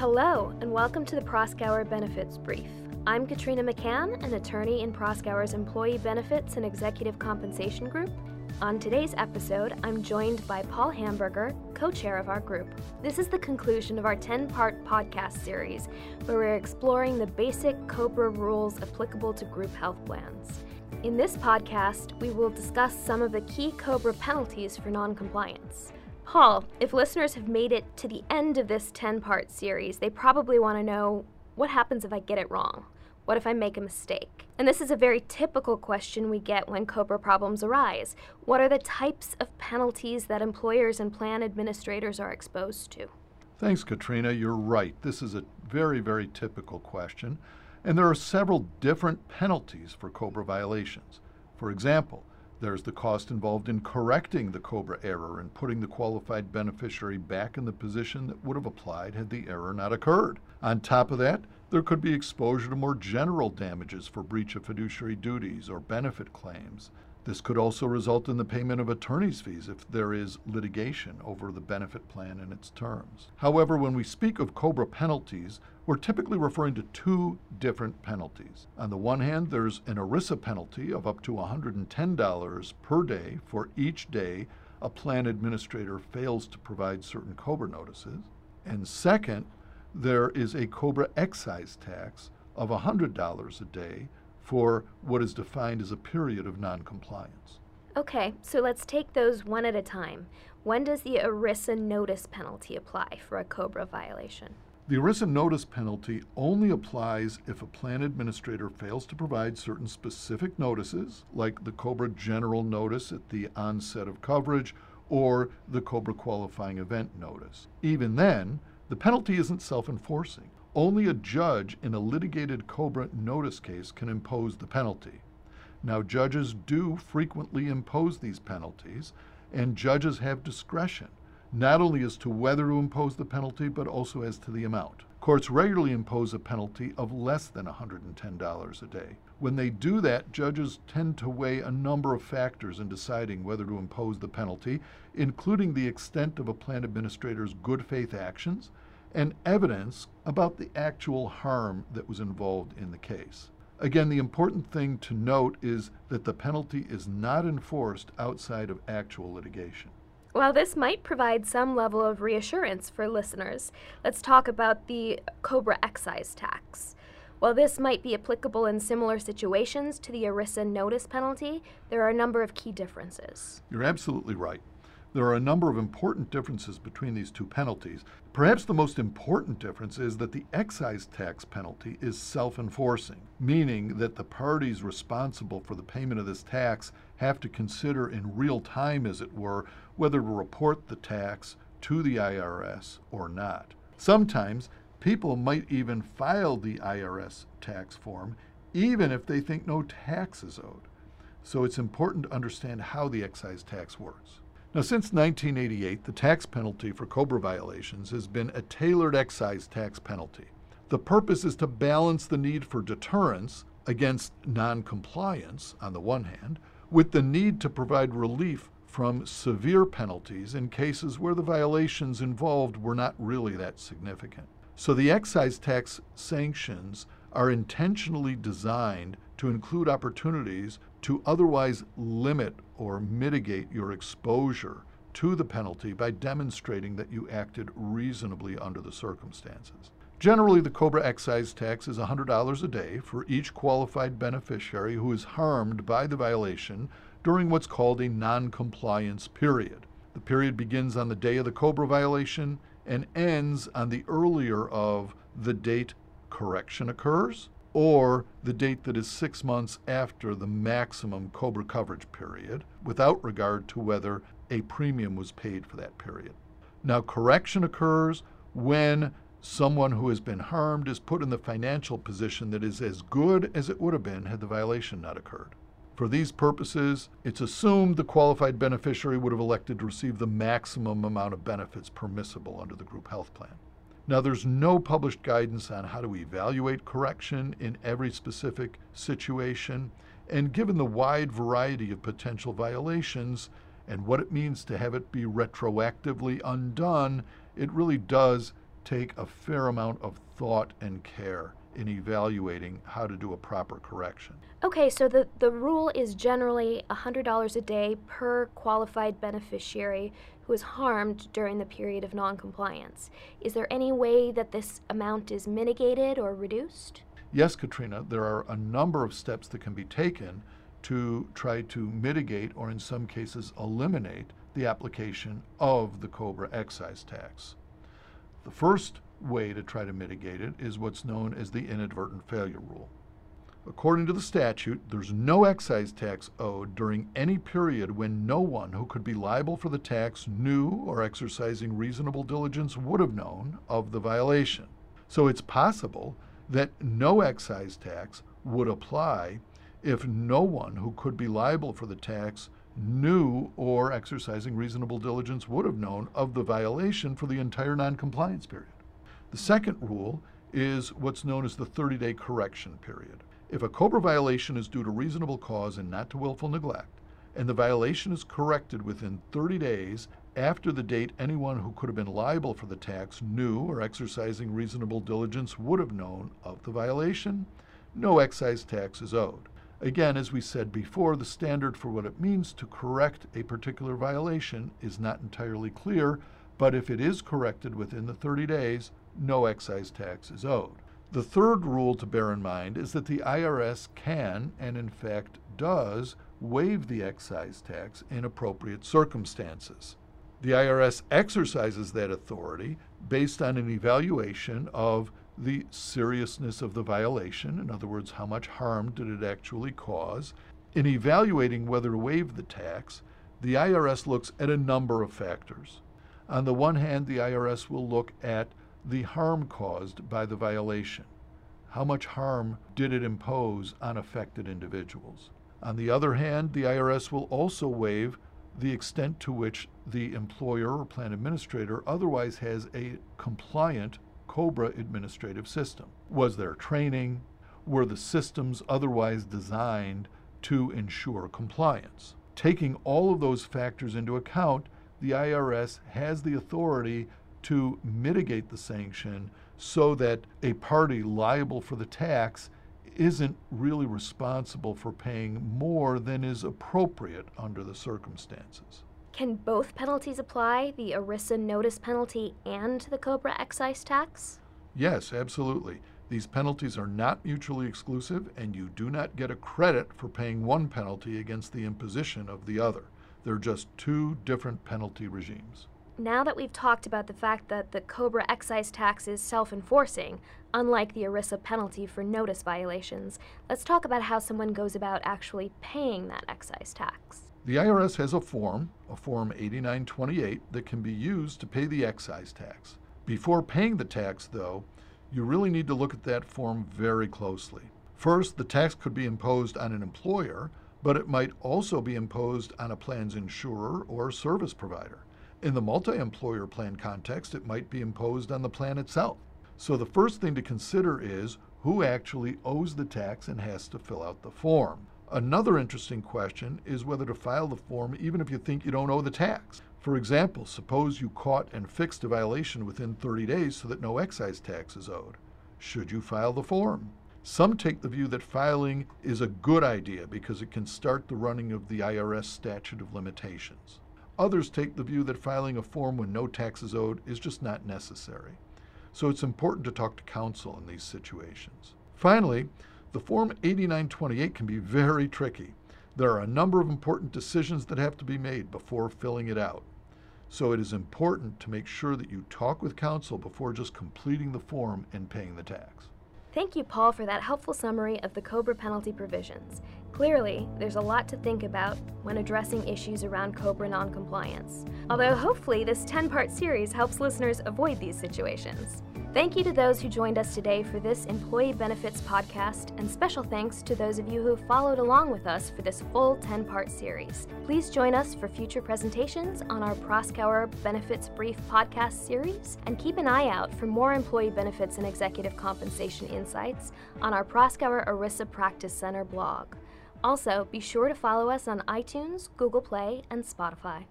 Hello, and welcome to the Proskauer Benefits Brief. I'm Katrina McCann, an attorney in Proskauer's Employee Benefits and Executive Compensation Group. On today's episode, I'm joined by Paul Hamburger, co chair of our group. This is the conclusion of our 10 part podcast series, where we're exploring the basic COBRA rules applicable to group health plans. In this podcast, we will discuss some of the key COBRA penalties for noncompliance. Paul, if listeners have made it to the end of this 10 part series, they probably want to know what happens if I get it wrong? What if I make a mistake? And this is a very typical question we get when COBRA problems arise. What are the types of penalties that employers and plan administrators are exposed to? Thanks, Katrina. You're right. This is a very, very typical question. And there are several different penalties for COBRA violations. For example, there's the cost involved in correcting the COBRA error and putting the qualified beneficiary back in the position that would have applied had the error not occurred. On top of that, there could be exposure to more general damages for breach of fiduciary duties or benefit claims. This could also result in the payment of attorney's fees if there is litigation over the benefit plan and its terms. However, when we speak of COBRA penalties, we're typically referring to two different penalties. On the one hand, there's an ERISA penalty of up to $110 per day for each day a plan administrator fails to provide certain COBRA notices. And second, there is a COBRA excise tax of $100 a day for what is defined as a period of noncompliance. Okay, so let's take those one at a time. When does the ERISA notice penalty apply for a COBRA violation? The ERISA notice penalty only applies if a plan administrator fails to provide certain specific notices, like the COBRA general notice at the onset of coverage or the COBRA qualifying event notice. Even then, the penalty isn't self enforcing. Only a judge in a litigated COBRA notice case can impose the penalty. Now, judges do frequently impose these penalties, and judges have discretion, not only as to whether to impose the penalty, but also as to the amount. Courts regularly impose a penalty of less than $110 a day. When they do that, judges tend to weigh a number of factors in deciding whether to impose the penalty, including the extent of a plan administrator's good faith actions and evidence about the actual harm that was involved in the case. Again, the important thing to note is that the penalty is not enforced outside of actual litigation. While this might provide some level of reassurance for listeners, let's talk about the COBRA excise tax. While this might be applicable in similar situations to the ERISA notice penalty, there are a number of key differences. You're absolutely right. There are a number of important differences between these two penalties. Perhaps the most important difference is that the excise tax penalty is self enforcing, meaning that the parties responsible for the payment of this tax have to consider in real time, as it were, whether to report the tax to the IRS or not. Sometimes people might even file the IRS tax form even if they think no tax is owed. So it's important to understand how the excise tax works. Now, since 1988, the tax penalty for COBRA violations has been a tailored excise tax penalty. The purpose is to balance the need for deterrence against noncompliance, on the one hand, with the need to provide relief from severe penalties in cases where the violations involved were not really that significant. So the excise tax sanctions are intentionally designed to include opportunities to otherwise limit or mitigate your exposure to the penalty by demonstrating that you acted reasonably under the circumstances. Generally, the COBRA excise tax is $100 a day for each qualified beneficiary who is harmed by the violation during what's called a noncompliance period. The period begins on the day of the COBRA violation and ends on the earlier of the date correction occurs or the date that is six months after the maximum COBRA coverage period, without regard to whether a premium was paid for that period. Now, correction occurs when someone who has been harmed is put in the financial position that is as good as it would have been had the violation not occurred. For these purposes, it's assumed the qualified beneficiary would have elected to receive the maximum amount of benefits permissible under the group health plan. Now, there's no published guidance on how to evaluate correction in every specific situation, and given the wide variety of potential violations and what it means to have it be retroactively undone, it really does take a fair amount of thought and care in evaluating how to do a proper correction. Okay, so the, the rule is generally $100 a day per qualified beneficiary who is harmed during the period of noncompliance. Is there any way that this amount is mitigated or reduced? Yes, Katrina, there are a number of steps that can be taken to try to mitigate or, in some cases, eliminate the application of the COBRA excise tax. The first way to try to mitigate it is what's known as the inadvertent failure rule. According to the statute, there's no excise tax owed during any period when no one who could be liable for the tax knew or exercising reasonable diligence would have known of the violation. So it's possible that no excise tax would apply if no one who could be liable for the tax knew or exercising reasonable diligence would have known of the violation for the entire noncompliance period. The second rule is what's known as the 30 day correction period. If a COBRA violation is due to reasonable cause and not to willful neglect, and the violation is corrected within 30 days after the date anyone who could have been liable for the tax knew or exercising reasonable diligence would have known of the violation, no excise tax is owed. Again, as we said before, the standard for what it means to correct a particular violation is not entirely clear, but if it is corrected within the 30 days, no excise tax is owed. The third rule to bear in mind is that the IRS can, and in fact does, waive the excise tax in appropriate circumstances. The IRS exercises that authority based on an evaluation of the seriousness of the violation, in other words, how much harm did it actually cause. In evaluating whether to waive the tax, the IRS looks at a number of factors. On the one hand, the IRS will look at the harm caused by the violation. How much harm did it impose on affected individuals? On the other hand, the IRS will also waive the extent to which the employer or plan administrator otherwise has a compliant COBRA administrative system. Was there training? Were the systems otherwise designed to ensure compliance? Taking all of those factors into account, the IRS has the authority to mitigate the sanction so that a party liable for the tax isn't really responsible for paying more than is appropriate under the circumstances. Can both penalties apply, the ERISA notice penalty and the COBRA excise tax? Yes, absolutely. These penalties are not mutually exclusive, and you do not get a credit for paying one penalty against the imposition of the other. They're just two different penalty regimes. Now that we've talked about the fact that the COBRA excise tax is self enforcing, unlike the ERISA penalty for notice violations, let's talk about how someone goes about actually paying that excise tax. The IRS has a form, a Form 8928, that can be used to pay the excise tax. Before paying the tax, though, you really need to look at that form very closely. First, the tax could be imposed on an employer, but it might also be imposed on a plan's insurer or service provider. In the multi employer plan context, it might be imposed on the plan itself. So the first thing to consider is who actually owes the tax and has to fill out the form. Another interesting question is whether to file the form even if you think you don't owe the tax. For example, suppose you caught and fixed a violation within 30 days so that no excise tax is owed. Should you file the form? Some take the view that filing is a good idea because it can start the running of the IRS statute of limitations. Others take the view that filing a form when no tax is owed is just not necessary. So it's important to talk to counsel in these situations. Finally, the Form 8928 can be very tricky. There are a number of important decisions that have to be made before filling it out. So it is important to make sure that you talk with counsel before just completing the form and paying the tax. Thank you, Paul, for that helpful summary of the COBRA penalty provisions. Clearly, there's a lot to think about when addressing issues around COBRA noncompliance. Although hopefully this 10 part series helps listeners avoid these situations. Thank you to those who joined us today for this Employee Benefits podcast, and special thanks to those of you who followed along with us for this full 10 part series. Please join us for future presentations on our Proskauer Benefits Brief podcast series, and keep an eye out for more employee benefits and executive compensation insights on our Proskauer ERISA Practice Center blog. Also, be sure to follow us on iTunes, Google Play, and Spotify.